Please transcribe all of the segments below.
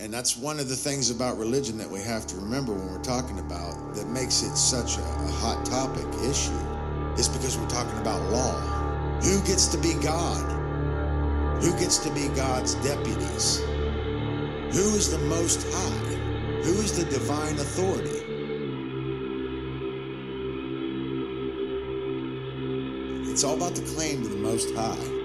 And that's one of the things about religion that we have to remember when we're talking about that makes it such a, a hot topic issue is because we're talking about law. Who gets to be God? Who gets to be God's deputies? Who is the most high? Who is the divine authority? It's all about the claim to the most high.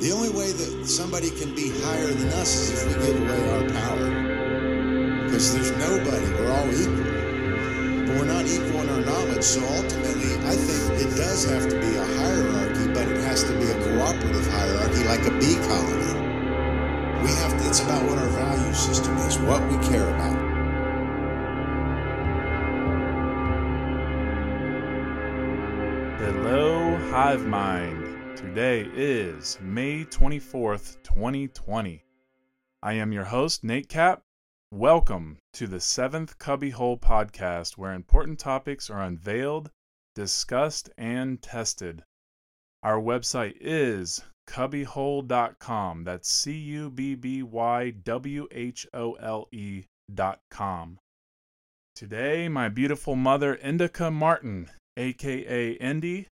The only way that somebody can be higher than us is if we give away our power. Because there's nobody, we're all equal. But we're not equal in our knowledge, so ultimately, I think it does have to be a hierarchy, but it has to be a cooperative hierarchy like a bee colony. We have to, it's about what our value system is, what we care about. Hello, Hive Mind. Today is May 24th, 2020. I am your host, Nate Cap. Welcome to the seventh Cubbywhole podcast, where important topics are unveiled, discussed, and tested. Our website is cubbywhole.com. That's C U B B Y W H O L E.com. Today, my beautiful mother, Indica Martin, aka Indy,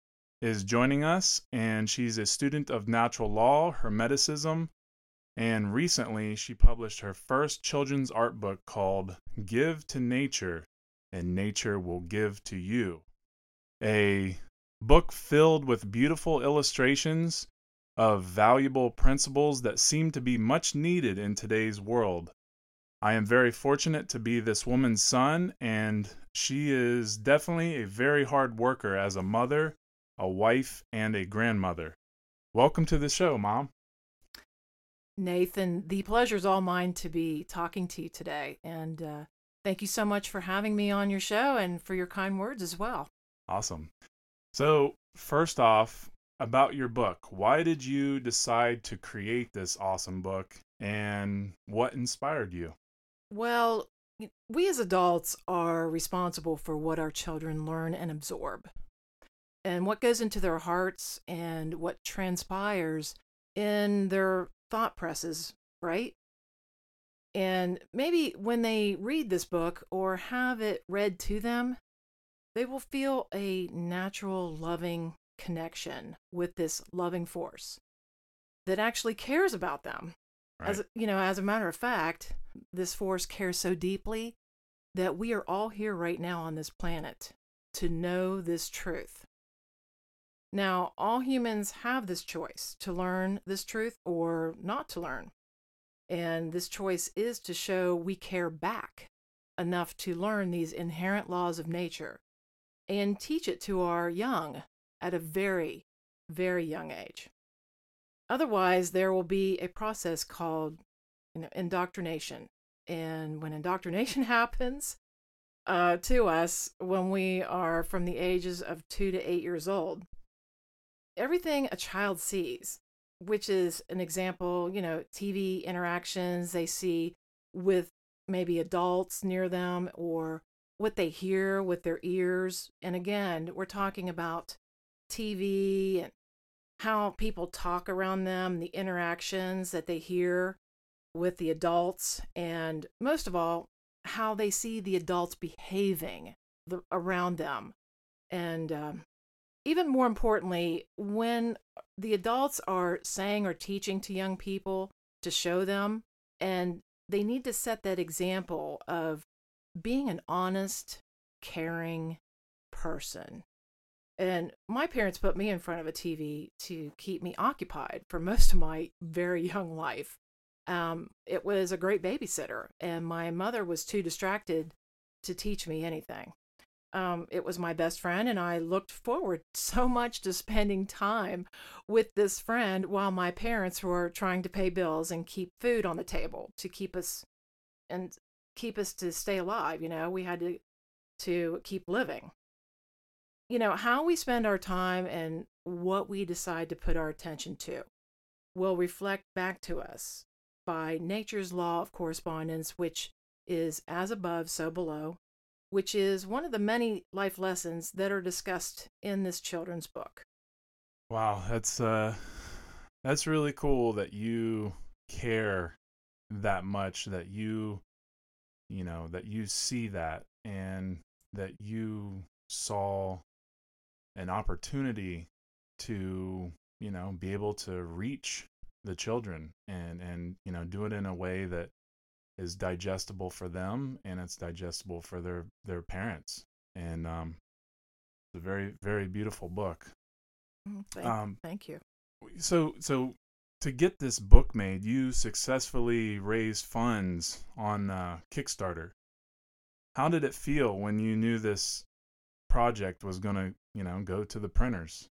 is joining us, and she's a student of natural law, Hermeticism, and recently she published her first children's art book called Give to Nature, and Nature Will Give to You. A book filled with beautiful illustrations of valuable principles that seem to be much needed in today's world. I am very fortunate to be this woman's son, and she is definitely a very hard worker as a mother a wife, and a grandmother. Welcome to the show, Mom. Nathan, the pleasure's all mine to be talking to you today. And uh, thank you so much for having me on your show and for your kind words as well. Awesome. So, first off, about your book, why did you decide to create this awesome book and what inspired you? Well, we as adults are responsible for what our children learn and absorb and what goes into their hearts and what transpires in their thought presses, right? And maybe when they read this book or have it read to them, they will feel a natural, loving connection with this loving force that actually cares about them. Right. As you know, as a matter of fact, this force cares so deeply that we are all here right now on this planet to know this truth. Now, all humans have this choice to learn this truth or not to learn. And this choice is to show we care back enough to learn these inherent laws of nature and teach it to our young at a very, very young age. Otherwise, there will be a process called you know, indoctrination. And when indoctrination happens uh, to us when we are from the ages of two to eight years old, everything a child sees, which is an example, you know, TV interactions they see with maybe adults near them or what they hear with their ears. And again, we're talking about TV and how people talk around them, the interactions that they hear with the adults, and most of all, how they see the adults behaving around them. And um, even more importantly, when the adults are saying or teaching to young people to show them, and they need to set that example of being an honest, caring person. And my parents put me in front of a TV to keep me occupied for most of my very young life. Um, it was a great babysitter, and my mother was too distracted to teach me anything um, it was my best friend, and I looked forward so much to spending time with this friend while my parents were trying to pay bills and keep food on the table to keep us and keep us to stay alive. You know, we had to to keep living. You know, how we spend our time and what we decide to put our attention to will reflect back to us by nature's law of correspondence, which is as above, so below, which is one of the many life lessons that are discussed in this children's book. Wow, that's uh that's really cool that you care that much that you you know that you see that and that you saw an opportunity to you know be able to reach the children and and you know do it in a way that is digestible for them and it's digestible for their their parents and um it's a very very beautiful book. Mm, Thank, um thank you. so so to get this book made you successfully raised funds on uh, kickstarter. How did it feel when you knew this project was going to you know go to the printers?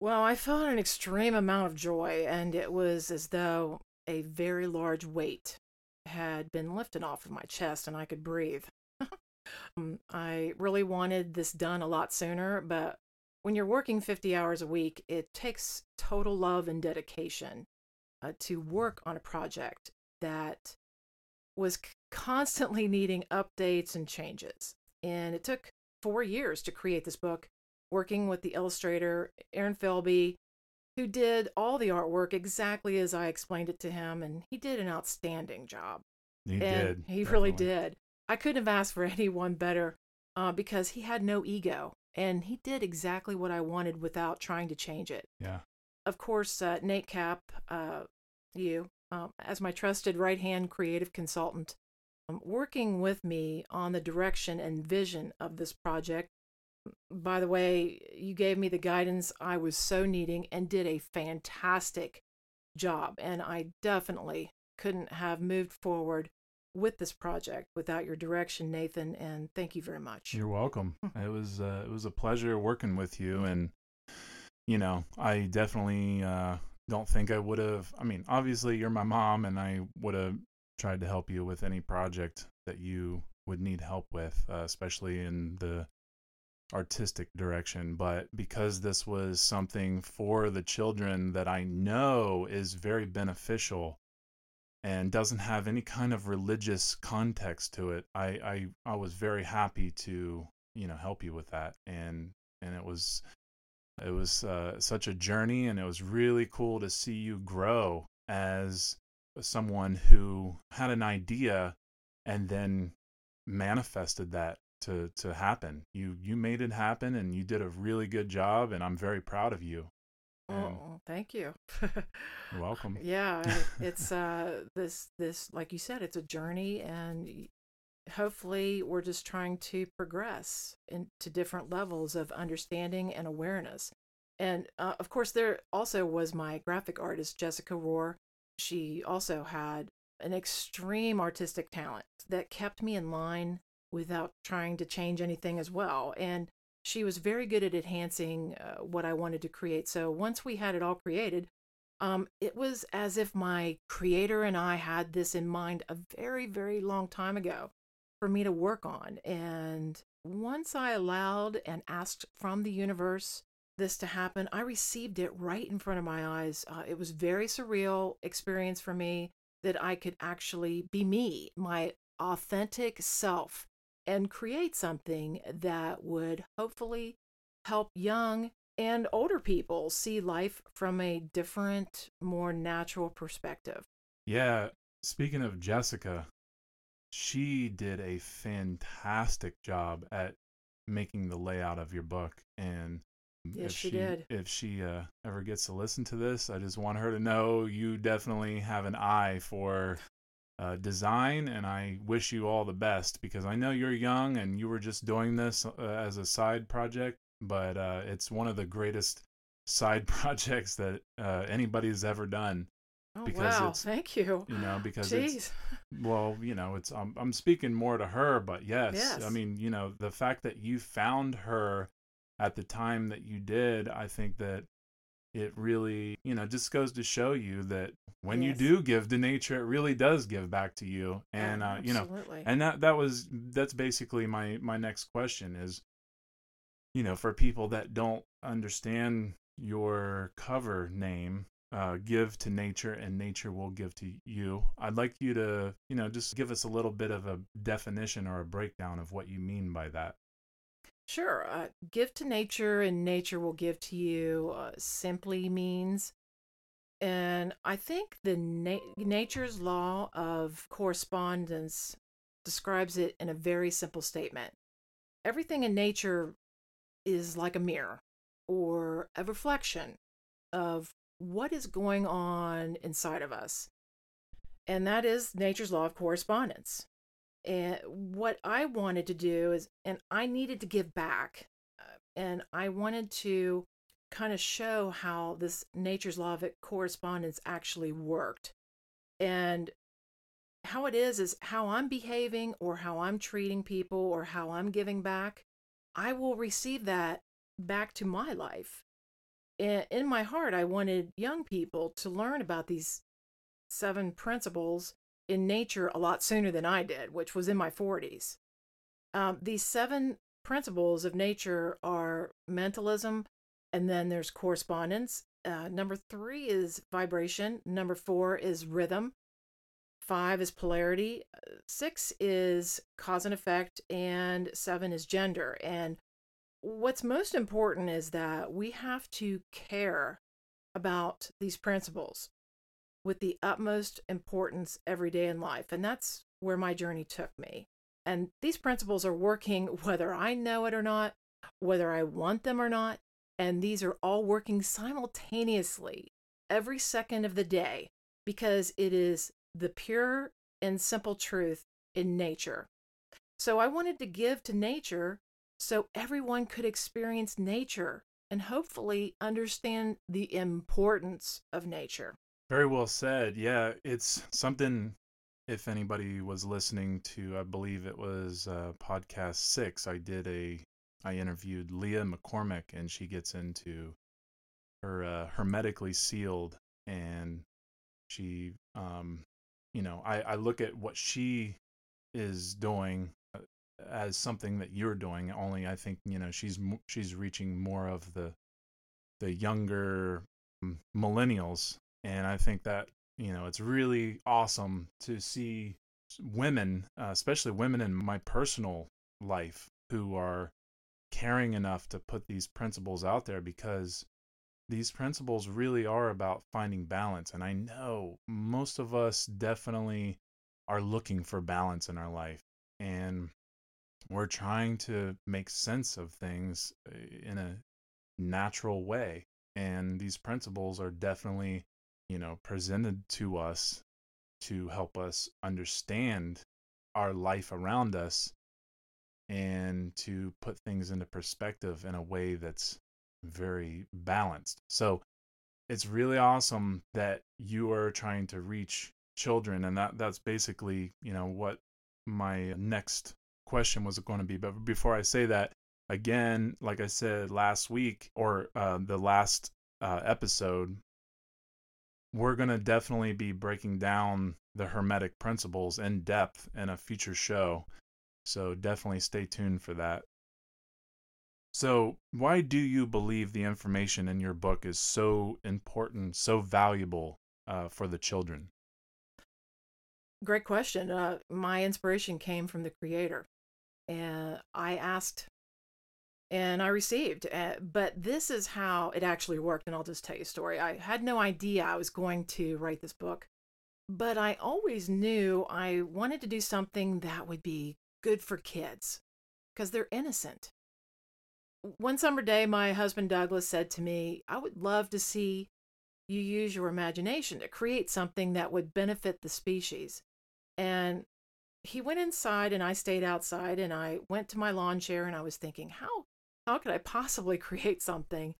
Well, I felt an extreme amount of joy, and it was as though a very large weight had been lifted off of my chest and I could breathe. Um, I really wanted this done a lot sooner, but when you're working 50 hours a week, it takes total love and dedication uh, to work on a project that was c- constantly needing updates and changes. And it took four years to create this book, working with the illustrator, Aaron Philby, who did all the artwork exactly as I explained it to him. And he did an outstanding job. he and did He really did. I couldn't have asked for anyone better uh, because he had no ego. And he did exactly what I wanted without trying to change it yeah of course, uh, Nate Cap, uh, you, um, as my trusted right hand creative consultant, um, working with me on the direction and vision of this project. By the way, you gave me the guidance I was so needing and did a fantastic job. And I definitely couldn't have moved forward with this project without your direction, Nathan. And thank you very much. You're welcome. it was uh, it was a pleasure working with you, and you know, I definitely uh, don't think I would have. I mean, obviously, you're my mom, and I would have tried to help you with any project that you would need help with, uh, especially in the artistic direction. But because this was something for the children that I know is very beneficial and doesn't have any kind of religious context to it, I I, I was very happy to you know help you with that, and and it was it was uh, such a journey, and it was really cool to see you grow as someone who had an idea and then manifested that to to happen. You you made it happen, and you did a really good job, and I'm very proud of you. And Oh, thank you. you're welcome. yeah it's uh this this like you said it's a journey and hopefully we're just trying to progress into different levels of understanding and awareness and uh, of course there also was my graphic artist jessica rohr she also had an extreme artistic talent that kept me in line without trying to change anything as well and she was very good at enhancing uh, what i wanted to create so once we had it all created um, it was as if my creator and I had this in mind a very, very long time ago for me to work on. And once I allowed and asked from the universe this to happen, I received it right in front of my eyes. Uh, it was very surreal experience for me that I could actually be me, my authentic self, and create something that would hopefully help young and older people see life from a different, more natural perspective. Yeah, speaking of Jessica, she did a fantastic job at making the layout of your book and Yes, if she did. if she uh, ever gets to listen to this i just want her to know you definitely have an eye for uh, design and i wish you all the best because i know you're young and you were just doing this uh, as a side project but uh, it's one of the greatest side projects that uh, anybody's ever done Oh, wow. Thank you. you know because it's well, you know, it's I'm I'm speaking more to her, but yes, I mean, you know, the fact that you found her at the time that you did, I think that it really, you know, just goes to show you that when you do give to nature, it really does give back to you. And Oh, uh, you know, and that that was that's basically my my next question is you know, for people that don't understand your cover name, uh, give to nature and nature will give to you. I'd like you to, you know, just give us a little bit of a definition or a breakdown of what you mean by that. Sure. Uh, give to nature and nature will give to you uh, simply means And I think the na- nature's law of correspondence describes it in a very simple statement. Everything in nature is like a mirror or a reflection of what is going on inside of us. And that is nature's law of correspondence. And what I wanted to do is, and I needed to give back, uh, and I wanted to kind of show how this nature's law of correspondence actually worked. And how it is, is how I'm behaving or how I'm treating people or how I'm giving back. I will receive that back to my life. In my heart, I wanted young people to learn about these seven principles in nature a lot sooner than I did, which was in my 40s. Um, these seven principles of nature are mentalism, and then there's correspondence. Uh, number three is vibration. Number four is rhythm. Five is polarity. Uh, six is cause and effect. And seven is gender. And what's most important is that we have to care about these principles with the utmost importance every day in life. And that's where my journey took me. And these principles are working whether I know it or not, whether I want them or not. And these are all working simultaneously every second of the day because it is the pure and simple truth in nature. So I wanted to give to nature so everyone could experience nature and hopefully understand the importance of nature. Very well said. Yeah, it's something. If anybody was listening to, I believe it was uh, podcast six, I did a, I interviewed Leah McCormick, and she gets into her uh, hermetically sealed, and she, um, you know, I, I look at what she is doing uh, as something that you're doing. Only I think you know she's she's reaching more of the the younger mm, millennials and I think that you know it's really awesome to see women, uh, especially women in my personal life, who are caring enough to put these principles out there because these principles really are about finding balance. And I know most of us definitely are looking for balance in our life. And we're trying to make sense of things uh, in a natural way. And these principles are definitely you know, presented to us to help us understand our life around us and to put things into perspective in a way that's very balanced. So it's really awesome that you are trying to reach children and that that's basically, you know, what my next question was going to be. But before I say that, again, like I said last week or uh, the last uh, episode, we're going to definitely be breaking down the Hermetic principles in depth in a future show. So definitely stay tuned for that. So, why do you believe the information in your book is so important, so valuable uh, for the children? Great question. Uh, my inspiration came from the creator. And I asked and I received. Uh, but this is how it actually worked. And I'll just tell you a story. I had no idea I was going to write this book, but I always knew I wanted to do something that would be good for kids because they're innocent. One summer day, my husband Douglas said to me, I would love to see you use your imagination to create something that would benefit the species. And he went inside and I stayed outside and I went to my lawn chair and I was thinking, how how could I possibly create something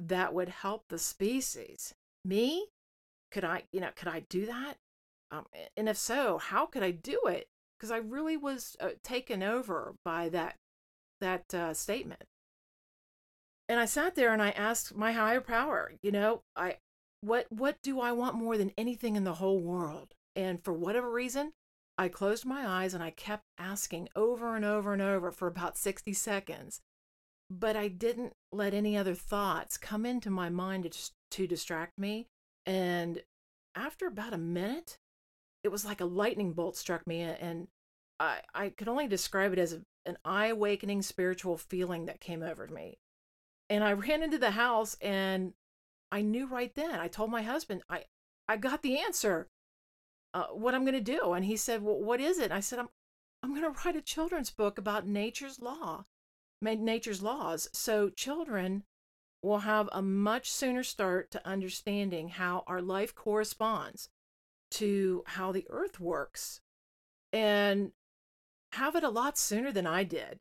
that would help the species? Me? Could I, you know, could I do that? Um, and if so, how could I do it? Because I really was uh, taken over by that that uh, statement. And I sat there and I asked my higher power, you know, I what what do I want more than anything in the whole world? And for whatever reason, I closed my eyes and I kept asking over and over and over for about 60 seconds but I didn't let any other thoughts come into my mind to, to distract me. And after about a minute, it was like a lightning bolt struck me, and I, I could only describe it as a, an eye awakening spiritual feeling that came over me. And I ran into the house and I knew right then. I told my husband, I, I got the answer. Uh, what I'm going to do. And he said, well, what is it? I said, I'm, I'm going to write a children's book about nature's law, nature's laws. So children will have a much sooner start to understanding how our life corresponds to how the earth works and have it a lot sooner than I did,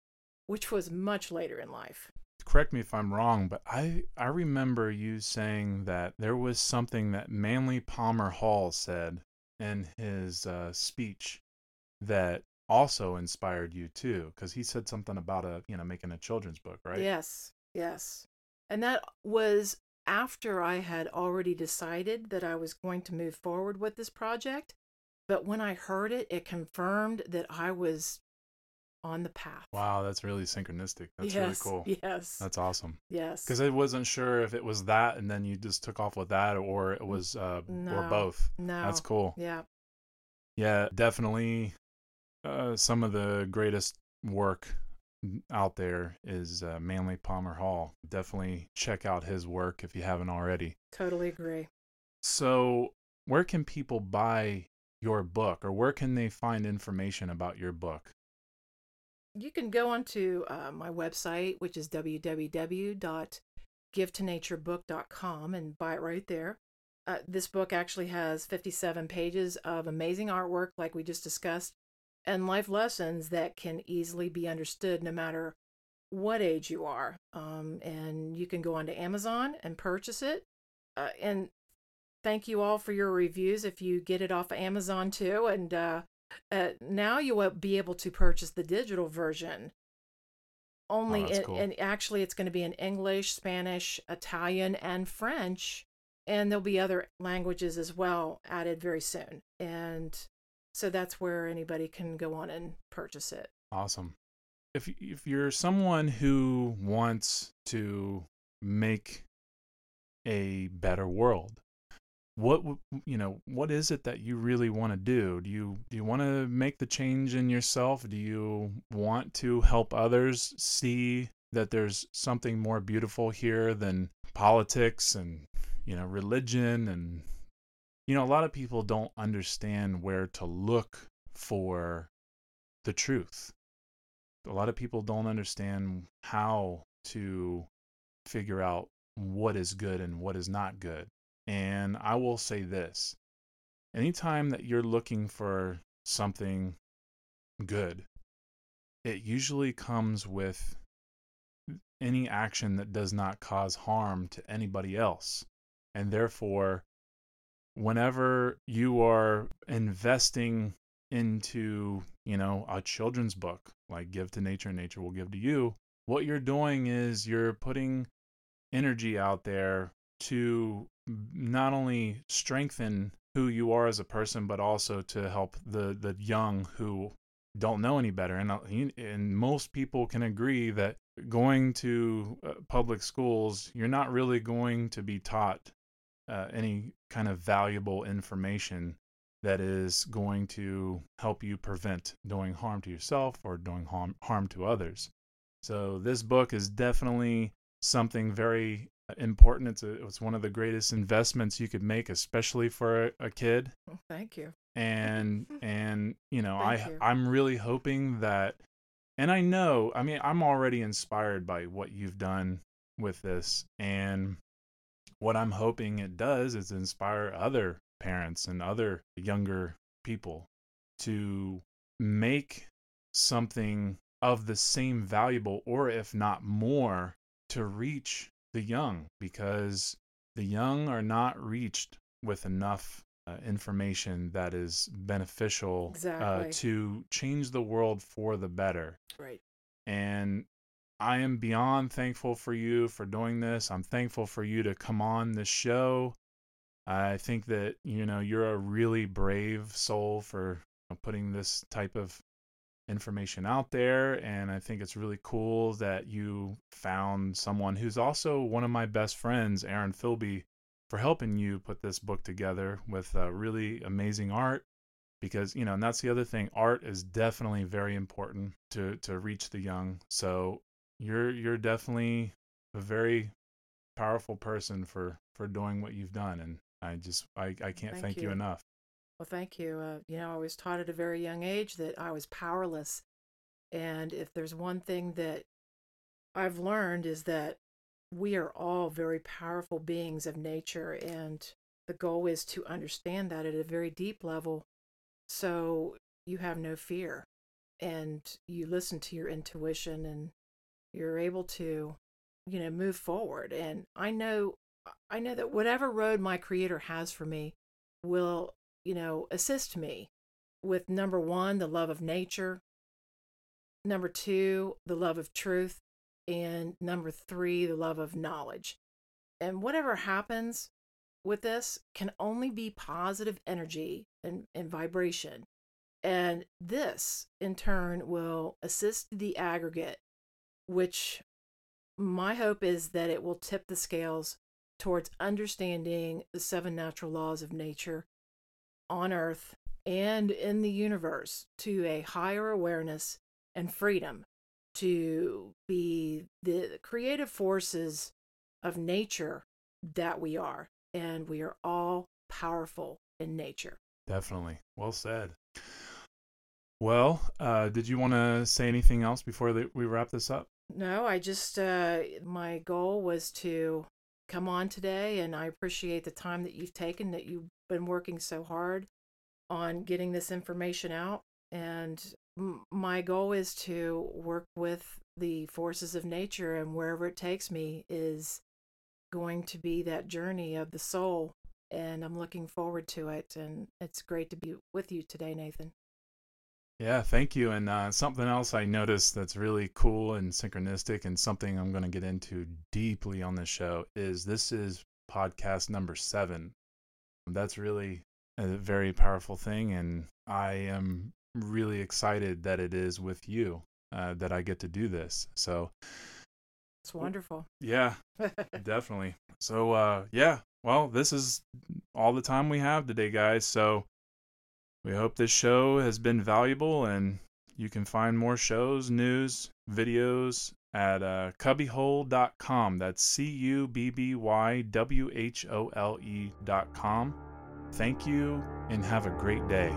which was much later in life. Correct me if I'm wrong, but I, I remember you saying that there was something that Manly Palmer Hall said in his uh, speech that also inspired you too, because he said something about a you know making a children's book, right? Yes, yes, and that was after I had already decided that I was going to move forward with this project. But when I heard it, it confirmed that I was on the path. Wow, that's really synchronistic. That's yes, really cool. Yes. That's awesome. Yes. Because I wasn't sure if it was that and then you just took off with that or it was uh no, or both. No. That's cool. Yeah. Yeah, definitely uh some of the greatest work out there is uh, Manly Palmer Hall. Definitely check out his work if you haven't already. Totally agree. So, where can people buy your book or where can they find information about your book? You can go onto uh, my website, which is www.givetonaturebooks.com, and buy it right there. Uh, this book actually has 57 pages of amazing artwork, like we just discussed, and life lessons that can easily be understood no matter what age you are. Um, and you can go onto Amazon and purchase it. Uh, and thank you all for your reviews if you get it off of Amazon too. And uh, uh, now you will be able to purchase the digital version. Only, Oh, in, cool. and actually, it's going to be in English, Spanish, Italian, and French. And there'll be other languages as well added very soon. And so that's where anybody can go on and purchase it. Awesome. If if you're someone who wants to make a better world, what you know, what is it that you really want to do? Do you do you want to make the change in yourself? Do you want to help others see that there's something more beautiful here than politics and you know religion and you know a lot of people don't understand where to look for the truth a lot of people don't understand how to figure out what is good and what is not good. And I will say this anytime that you're looking for something good, it usually comes with any action that does not cause harm to anybody else. And therefore, whenever you are investing into, you know, a children's book like Give to Nature and Nature Will Give to You, what you're doing is you're putting energy out there to not only strengthen who you are as a person, but also to help the the young who don't know any better. And uh, and most people can agree that going to uh, public schools, you're not really going to be taught uh, any kind of valuable information that is going to help you prevent doing harm to yourself or doing harm harm to others. So this book is definitely something very important. It's a, it's one of the greatest investments you could make, especially for a, a kid. Well, thank you. And and you know, I you. I'm really hoping that, and I know, I mean, I'm already inspired by what you've done with this, and what I'm hoping it does is inspire other parents and other younger people to make something of the same valuable or if not more to reach the young because the young are not reached with enough uh, information that is beneficial uh, to change the world for the better Right. and I am beyond thankful for you for doing this. I'm thankful for you to come on this show. I think that you know you're a really brave soul for putting this type of information out there and I think it's really cool that you found someone who's also one of my best friends, Aaron Philby, for helping you put this book together with uh, really amazing art because you know and that's the other thing art is definitely very important to to reach the young so you're you're definitely a very powerful person for for doing what you've done, and I just I I can't thank, Thank you. you. enough. Well, thank you. Uh, you know, I was taught at a very young age that I was powerless. And if there's one thing that I've learned is that we are all very powerful beings of nature. And the goal is to understand that at a very deep level so you have no fear and you listen to your intuition and you're able to, you know, move forward. And I know. I know that whatever road my creator has for me will you know, assist me with number one, the love of nature, number two, the love of truth, and number three, the love of knowledge. And whatever happens with this can only be positive energy and, and vibration. And this, in turn, will assist the aggregate, which my hope is that it will tip the scales towards understanding the seven natural laws of nature on earth and in the universe to a higher awareness and freedom to be the creative forces of nature that we are. And we are all powerful in nature. Definitely. Well said. Well, uh, did you want to say anything else before we wrap this up? No, I just, uh, my goal was to come on today, and I appreciate the time that you've taken, that you've been working so hard on getting this information out. And m- my goal is to work with the forces of nature, and wherever it takes me is going to be that journey of the soul. And I'm looking forward to it. And it's great to be with you today, Nathan. Yeah, thank you. And uh, something else I noticed that's really cool and synchronistic, and something I'm going to get into deeply on this show is this is podcast number seven. That's really a very powerful thing, and I am really excited that it is with you uh, that I get to do this. So, It's wonderful. yeah, definitely. So, uh, yeah, well, this is all the time we have today, guys. So, we hope this show has been valuable, and you can find more shows, news, videos at uh, cubbywhole.com. That's C U B B Y W H O L E.com. Thank you, and have a great day.